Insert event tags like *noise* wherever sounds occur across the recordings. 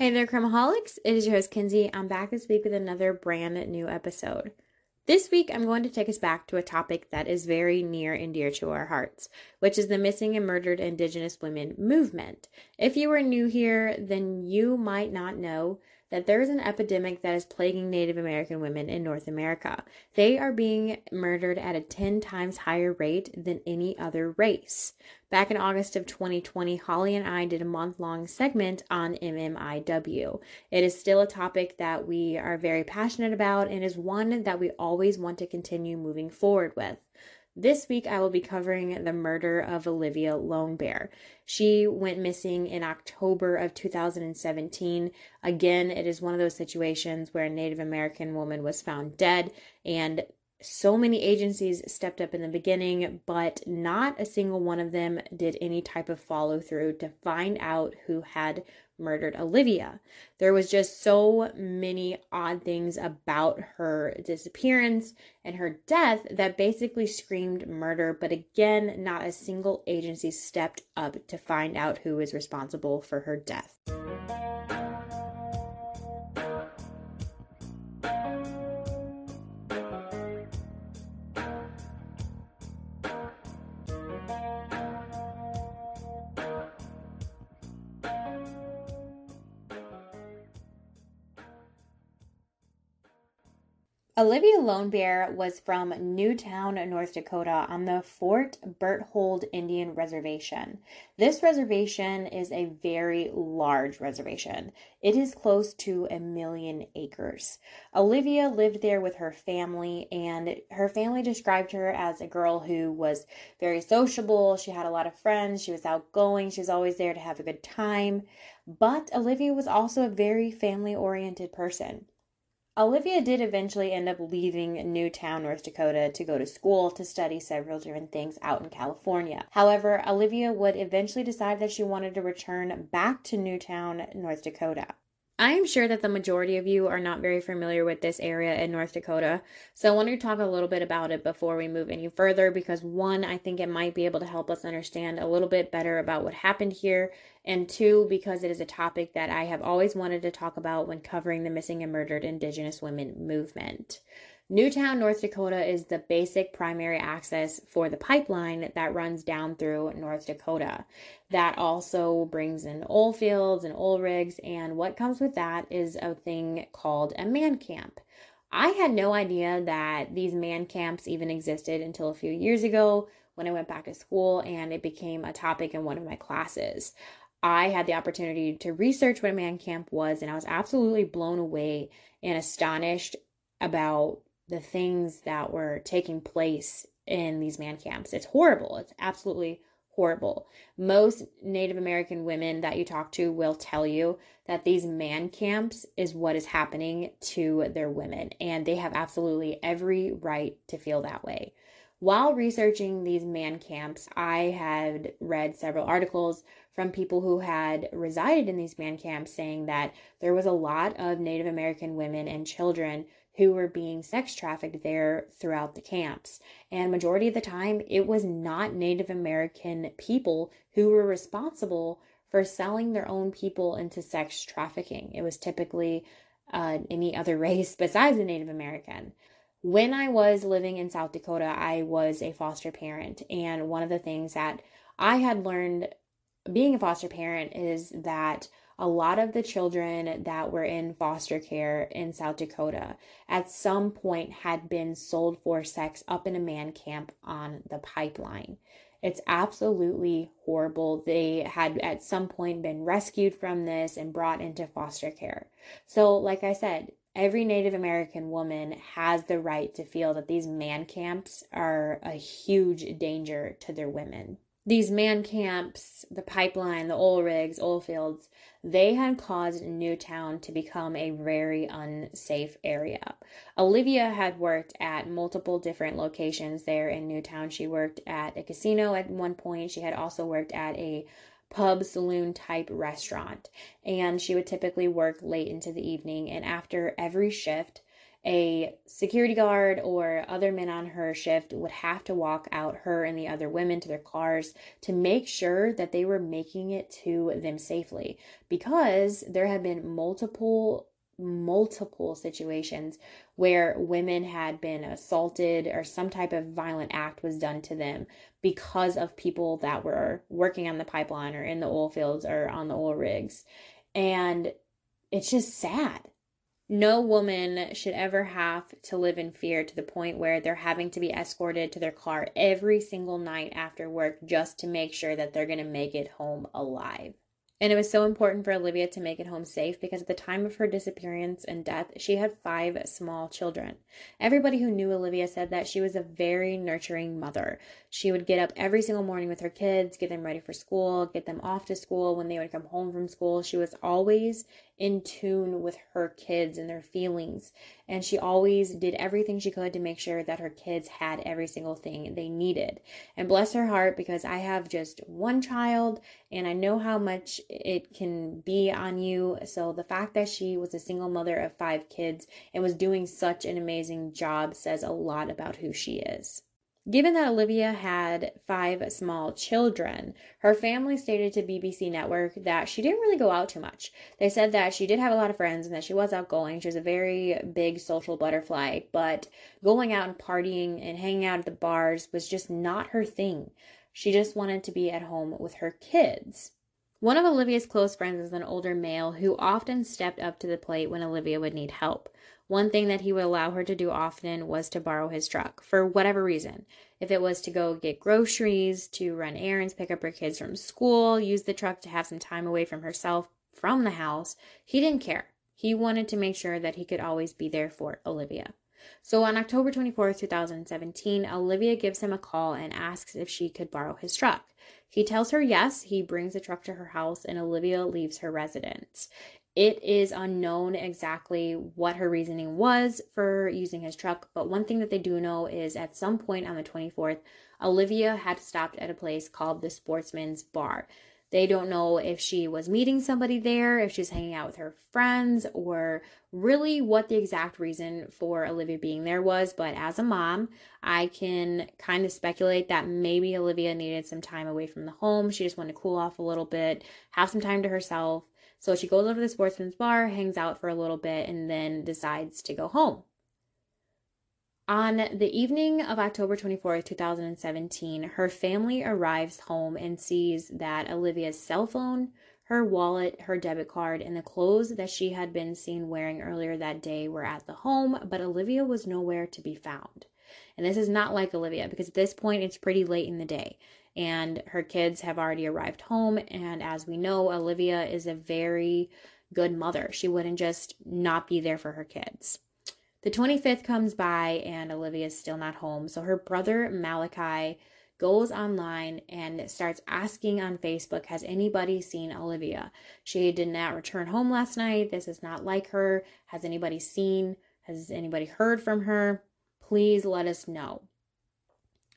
Hey there, Crimeholics. It is your host, Kinsey. I'm back this week with another brand new episode. This week, I'm going to take us back to a topic that is very near and dear to our hearts, which is the missing and murdered Indigenous women movement. If you are new here, then you might not know that there is an epidemic that is plaguing Native American women in North America. They are being murdered at a 10 times higher rate than any other race. Back in August of 2020, Holly and I did a month long segment on MMIW. It is still a topic that we are very passionate about and is one that we always want to continue moving forward with. This week, I will be covering the murder of Olivia Lone Bear. She went missing in October of 2017. Again, it is one of those situations where a Native American woman was found dead, and so many agencies stepped up in the beginning, but not a single one of them did any type of follow through to find out who had murdered Olivia. There was just so many odd things about her disappearance and her death that basically screamed murder, but again, not a single agency stepped up to find out who was responsible for her death. Olivia Lone Bear was from New Town, North Dakota, on the Fort Berthold Indian Reservation. This reservation is a very large reservation. It is close to a million acres. Olivia lived there with her family, and her family described her as a girl who was very sociable. She had a lot of friends, she was outgoing, she was always there to have a good time. But Olivia was also a very family oriented person. Olivia did eventually end up leaving New Town, North Dakota to go to school to study several different things out in California. However, Olivia would eventually decide that she wanted to return back to New Town, North Dakota. I am sure that the majority of you are not very familiar with this area in North Dakota, so I wanted to talk a little bit about it before we move any further because one, I think it might be able to help us understand a little bit better about what happened here, and two, because it is a topic that I have always wanted to talk about when covering the missing and murdered Indigenous women movement. New Town, North Dakota is the basic primary access for the pipeline that runs down through North Dakota. That also brings in oil fields and oil rigs, and what comes with that is a thing called a man camp. I had no idea that these man camps even existed until a few years ago when I went back to school and it became a topic in one of my classes. I had the opportunity to research what a man camp was, and I was absolutely blown away and astonished about the things that were taking place in these man camps. It's horrible. It's absolutely horrible. Most Native American women that you talk to will tell you that these man camps is what is happening to their women, and they have absolutely every right to feel that way. While researching these man camps, I had read several articles from people who had resided in these man camps saying that there was a lot of Native American women and children who were being sex trafficked there throughout the camps. And majority of the time, it was not Native American people who were responsible for selling their own people into sex trafficking. It was typically uh, any other *laughs* race besides the Native American. When I was living in South Dakota, I was a foster parent. And one of the things that I had learned being a foster parent is that a lot of the children that were in foster care in South Dakota at some point had been sold for sex up in a man camp on the pipeline. It's absolutely horrible. They had at some point been rescued from this and brought into foster care. So, like I said, every Native American woman has the right to feel that these man camps are a huge danger to their women these man camps, the pipeline, the oil rigs, oil fields, they had caused New Town to become a very unsafe area. Olivia had worked at multiple different locations there in New Town. She worked at a casino at one point. She had also worked at a pub saloon type restaurant and she would typically work late into the evening and after every shift a security guard or other men on her shift would have to walk out her and the other women to their cars to make sure that they were making it to them safely because there had been multiple multiple situations where women had been assaulted or some type of violent act was done to them because of people that were working on the pipeline or in the oil fields or on the oil rigs. And it's just sad no woman should ever have to live in fear to the point where they're having to be escorted to their car every single night after work just to make sure that they're going to make it home alive. And it was so important for Olivia to make it home safe because at the time of her disappearance and death, she had five small children. Everybody who knew Olivia said that she was a very nurturing mother. She would get up every single morning with her kids, get them ready for school, get them off to school when they would come home from school. She was always in tune with her kids and their feelings. And she always did everything she could to make sure that her kids had every single thing they needed. And bless her heart, because I have just one child and I know how much it can be on you. So the fact that she was a single mother of five kids and was doing such an amazing job says a lot about who she is. Given that Olivia had five small children, her family stated to BBC Network that she didn't really go out too much. They said that she did have a lot of friends and that she was outgoing. She was a very big social butterfly, but going out and partying and hanging out at the bars was just not her thing. She just wanted to be at home with her kids. One of Olivia's close friends is an older male who often stepped up to the plate when Olivia would need help. One thing that he would allow her to do often was to borrow his truck for whatever reason. If it was to go get groceries, to run errands, pick up her kids from school, use the truck to have some time away from herself from the house, he didn't care. He wanted to make sure that he could always be there for Olivia. So on October 24, 2017, Olivia gives him a call and asks if she could borrow his truck. He tells her yes, he brings the truck to her house, and Olivia leaves her residence. It is unknown exactly what her reasoning was for using his truck, but one thing that they do know is at some point on the 24th, Olivia had stopped at a place called the Sportsman's Bar. They don't know if she was meeting somebody there, if she's hanging out with her friends, or really what the exact reason for Olivia being there was. But as a mom, I can kind of speculate that maybe Olivia needed some time away from the home. She just wanted to cool off a little bit, have some time to herself. So she goes over to the sportsman's bar, hangs out for a little bit, and then decides to go home. On the evening of October 24th, 2017, her family arrives home and sees that Olivia's cell phone, her wallet, her debit card, and the clothes that she had been seen wearing earlier that day were at the home, but Olivia was nowhere to be found. And this is not like Olivia because at this point it's pretty late in the day and her kids have already arrived home. And as we know, Olivia is a very good mother. She wouldn't just not be there for her kids. The 25th comes by and Olivia is still not home. So her brother Malachi goes online and starts asking on Facebook, Has anybody seen Olivia? She did not return home last night. This is not like her. Has anybody seen? Has anybody heard from her? Please let us know.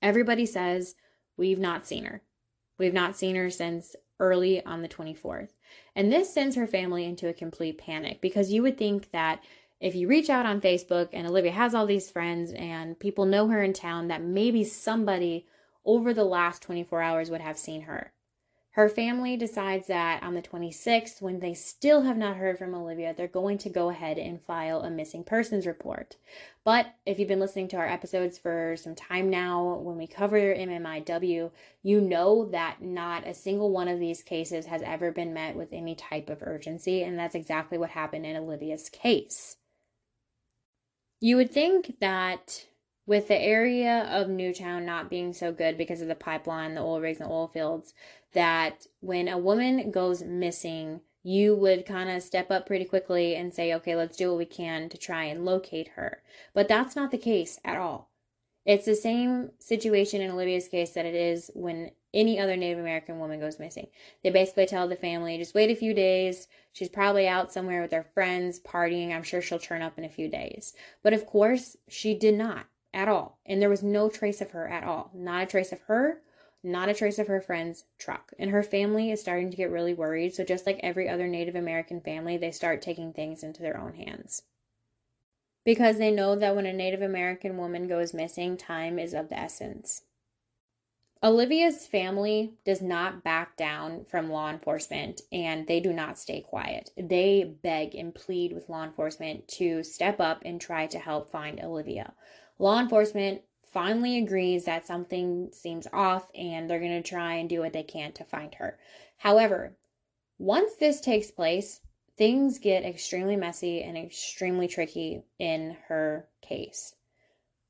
Everybody says We've not seen her. We've not seen her since early on the 24th. And this sends her family into a complete panic because you would think that if you reach out on Facebook and Olivia has all these friends and people know her in town, that maybe somebody over the last 24 hours would have seen her. Her family decides that on the 26th, when they still have not heard from Olivia, they're going to go ahead and file a missing persons report. But if you've been listening to our episodes for some time now, when we cover MMIW, you know that not a single one of these cases has ever been met with any type of urgency, and that's exactly what happened in Olivia's case. You would think that with the area of New Town not being so good because of the pipeline, the oil rigs, and the oil fields, that when a woman goes missing, you would kind of step up pretty quickly and say, okay, let's do what we can to try and locate her. But that's not the case at all. It's the same situation in Olivia's case that it is when any other Native American woman goes missing. They basically tell the family, just wait a few days. She's probably out somewhere with her friends partying. I'm sure she'll turn up in a few days. But of course, she did not at all. And there was no trace of her at all. Not a trace of her, not a trace of her friend's truck. And her family is starting to get really worried. So, just like every other Native American family, they start taking things into their own hands. because they know that when a Native American woman goes missing, time is of the essence. Olivia's family does not back down from law enforcement and they do not stay quiet. They beg and plead with law enforcement to step up and try to help find Olivia. Law enforcement finally agrees that something seems off and they're going to try and do what they can to find her. However, once this takes place, things get extremely messy and extremely tricky in her case.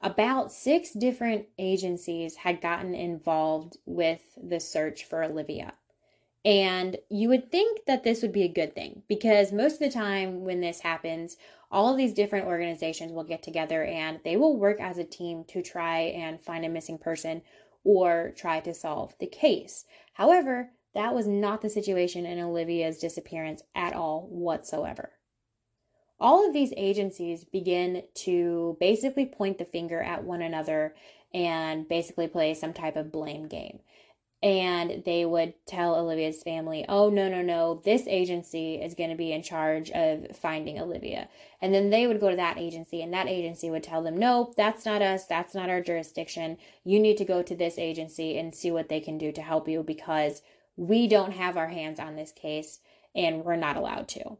About six different agencies had gotten involved with the search for Olivia. And you would think that this would be a good thing because most of the time when this happens, all of these different organizations will get together and they will work as a team to try and find a missing person or try to solve the case. However, that was not the situation in Olivia's disappearance at all whatsoever. All of these agencies begin to basically point the finger at one another and basically play some type of blame game. And they would tell Olivia's family, oh, no, no, no, this agency is going to be in charge of finding Olivia. And then they would go to that agency, and that agency would tell them, no, that's not us. That's not our jurisdiction. You need to go to this agency and see what they can do to help you because we don't have our hands on this case and we're not allowed to.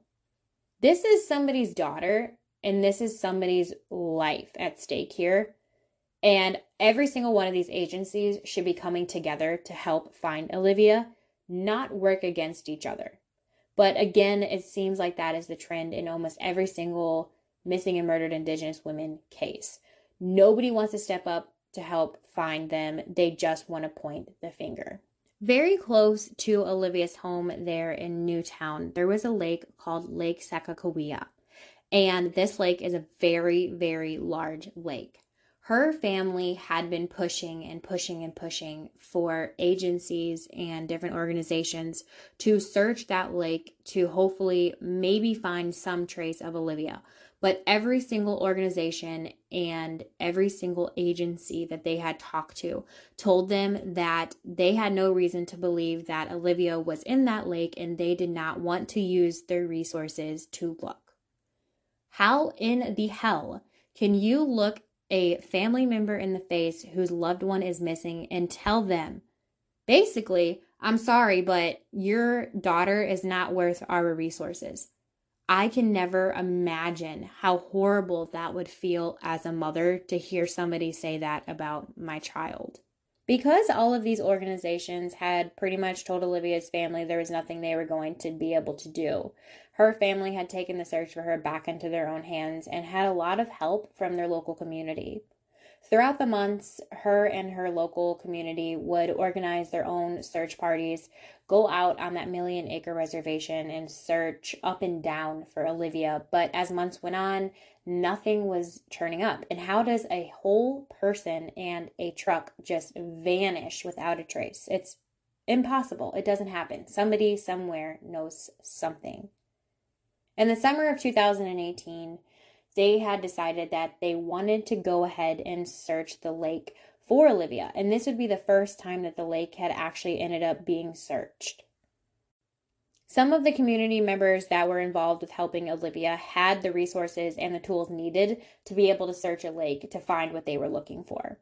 This is somebody's daughter and this is somebody's life at stake here. And every single one of these agencies should be coming together to help find Olivia, not work against each other. But again, it seems like that is the trend in almost every single missing and murdered Indigenous women case. Nobody wants to step up to help find them, they just want to point the finger. Very close to Olivia's home there in New Town, there was a lake called Lake Sakakawea. And this lake is a very, very large lake. Her family had been pushing and pushing and pushing for agencies and different organizations to search that lake to hopefully maybe find some trace of Olivia. But every single organization and every single agency that they had talked to told them that they had no reason to believe that Olivia was in that lake and they did not want to use their resources to look. How in the hell can you look a family member in the face whose loved one is missing and tell them, basically, I'm sorry, but your daughter is not worth our resources? I can never imagine how horrible that would feel as a mother to hear somebody say that about my child. Because all of these organizations had pretty much told Olivia's family there was nothing they were going to be able to do, her family had taken the search for her back into their own hands and had a lot of help from their local community. Throughout the months, her and her local community would organize their own search parties, go out on that million acre reservation and search up and down for Olivia. But as months went on, nothing was turning up. And how does a whole person and a truck just vanish without a trace? It's impossible. It doesn't happen. Somebody somewhere knows something. In the summer of 2018, they had decided that they wanted to go ahead and search the lake for Olivia, and this would be the first time that the lake had actually ended up being searched. Some of the community members that were involved with helping Olivia had the resources and the tools needed to be able to search a lake to find what they were looking for.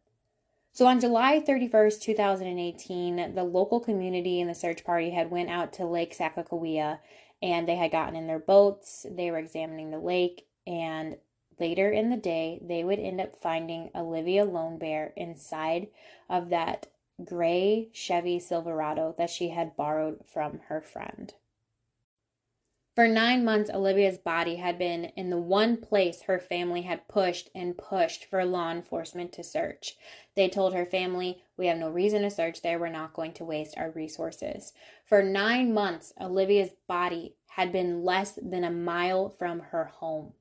So on July 31st, 2018, the local community and the search party had went out to Lake Sakakawea and they had gotten in their boats, they were examining the lake, and later in the day, they would end up finding Olivia Lone Bear inside of that gray Chevy Silverado that she had borrowed from her friend. For nine months, Olivia's body had been in the one place her family had pushed and pushed for law enforcement to search. They told her family, We have no reason to search there. We're not going to waste our resources. For nine months, Olivia's body had been less than a mile from her home.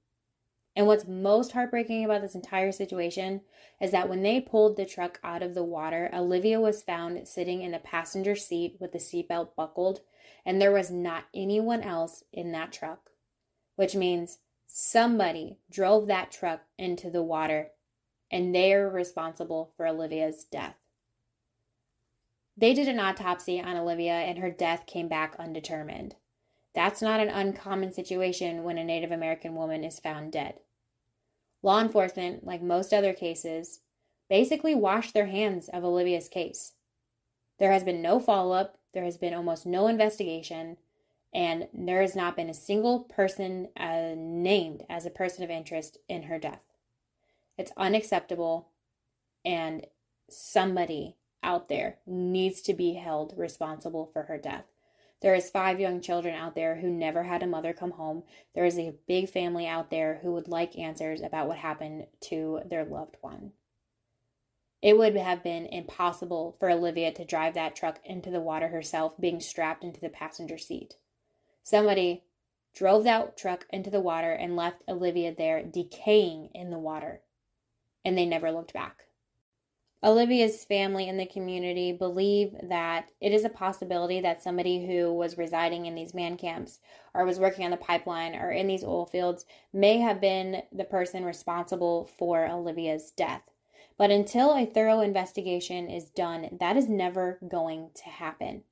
And what's most heartbreaking about this entire situation is that when they pulled the truck out of the water, Olivia was found sitting in the passenger seat with the seatbelt buckled, and there was not anyone else in that truck, which means somebody drove that truck into the water and they're responsible for Olivia's death. They did an autopsy on Olivia, and her death came back undetermined. That's not an uncommon situation when a Native American woman is found dead. Law enforcement, like most other cases, basically washed their hands of Olivia's case. There has been no follow up, there has been almost no investigation, and there has not been a single person uh, named as a person of interest in her death. It's unacceptable, and somebody out there needs to be held responsible for her death. There is five young children out there who never had a mother come home. There is a big family out there who would like answers about what happened to their loved one. It would have been impossible for Olivia to drive that truck into the water herself, being strapped into the passenger seat. Somebody drove that truck into the water and left Olivia there decaying in the water, and they never looked back. Olivia's family and the community believe that it is a possibility that somebody who was residing in these man camps or was working on the pipeline or in these oil fields may have been the person responsible for Olivia's death. But until a thorough investigation is done, that is never going to happen.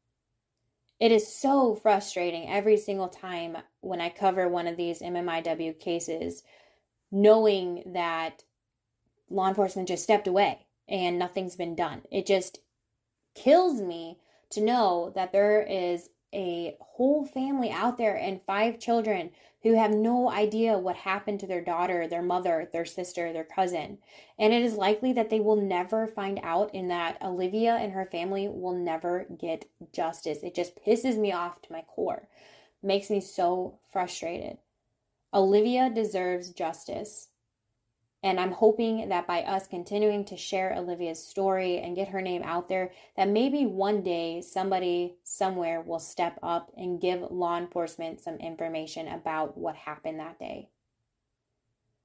It is so frustrating every single time when I cover one of these MMIW cases, knowing that law enforcement just stepped away and nothing's been done. It just kills me to know that there is a whole family out there and five children who have no idea what happened to their daughter, their mother, their sister, their cousin. And it is likely that they will never find out, and that Olivia and her family will never get justice. It just pisses me off to my core, makes me so frustrated. Olivia deserves justice. And I'm hoping that by us continuing to share Olivia's story and get her name out there, that maybe one day somebody somewhere will step up and give law enforcement some information about what happened that day.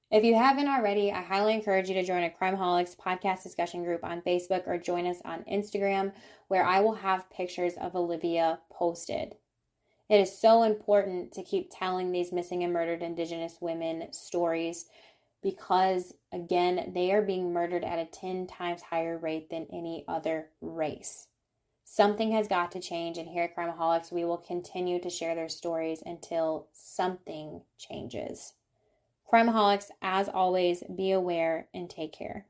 If you haven't already, I highly encourage you to join a Crimeholics podcast discussion group on Facebook or join us on Instagram, where I will have pictures of Olivia posted. It is so important to keep telling these missing and murdered Indigenous women stories because, again, they are being murdered at a 10 times higher rate than any other race. Something has got to change, and here at Crimeholics, we will continue to share their stories until something changes. Crimeholics, as always, be aware and take care.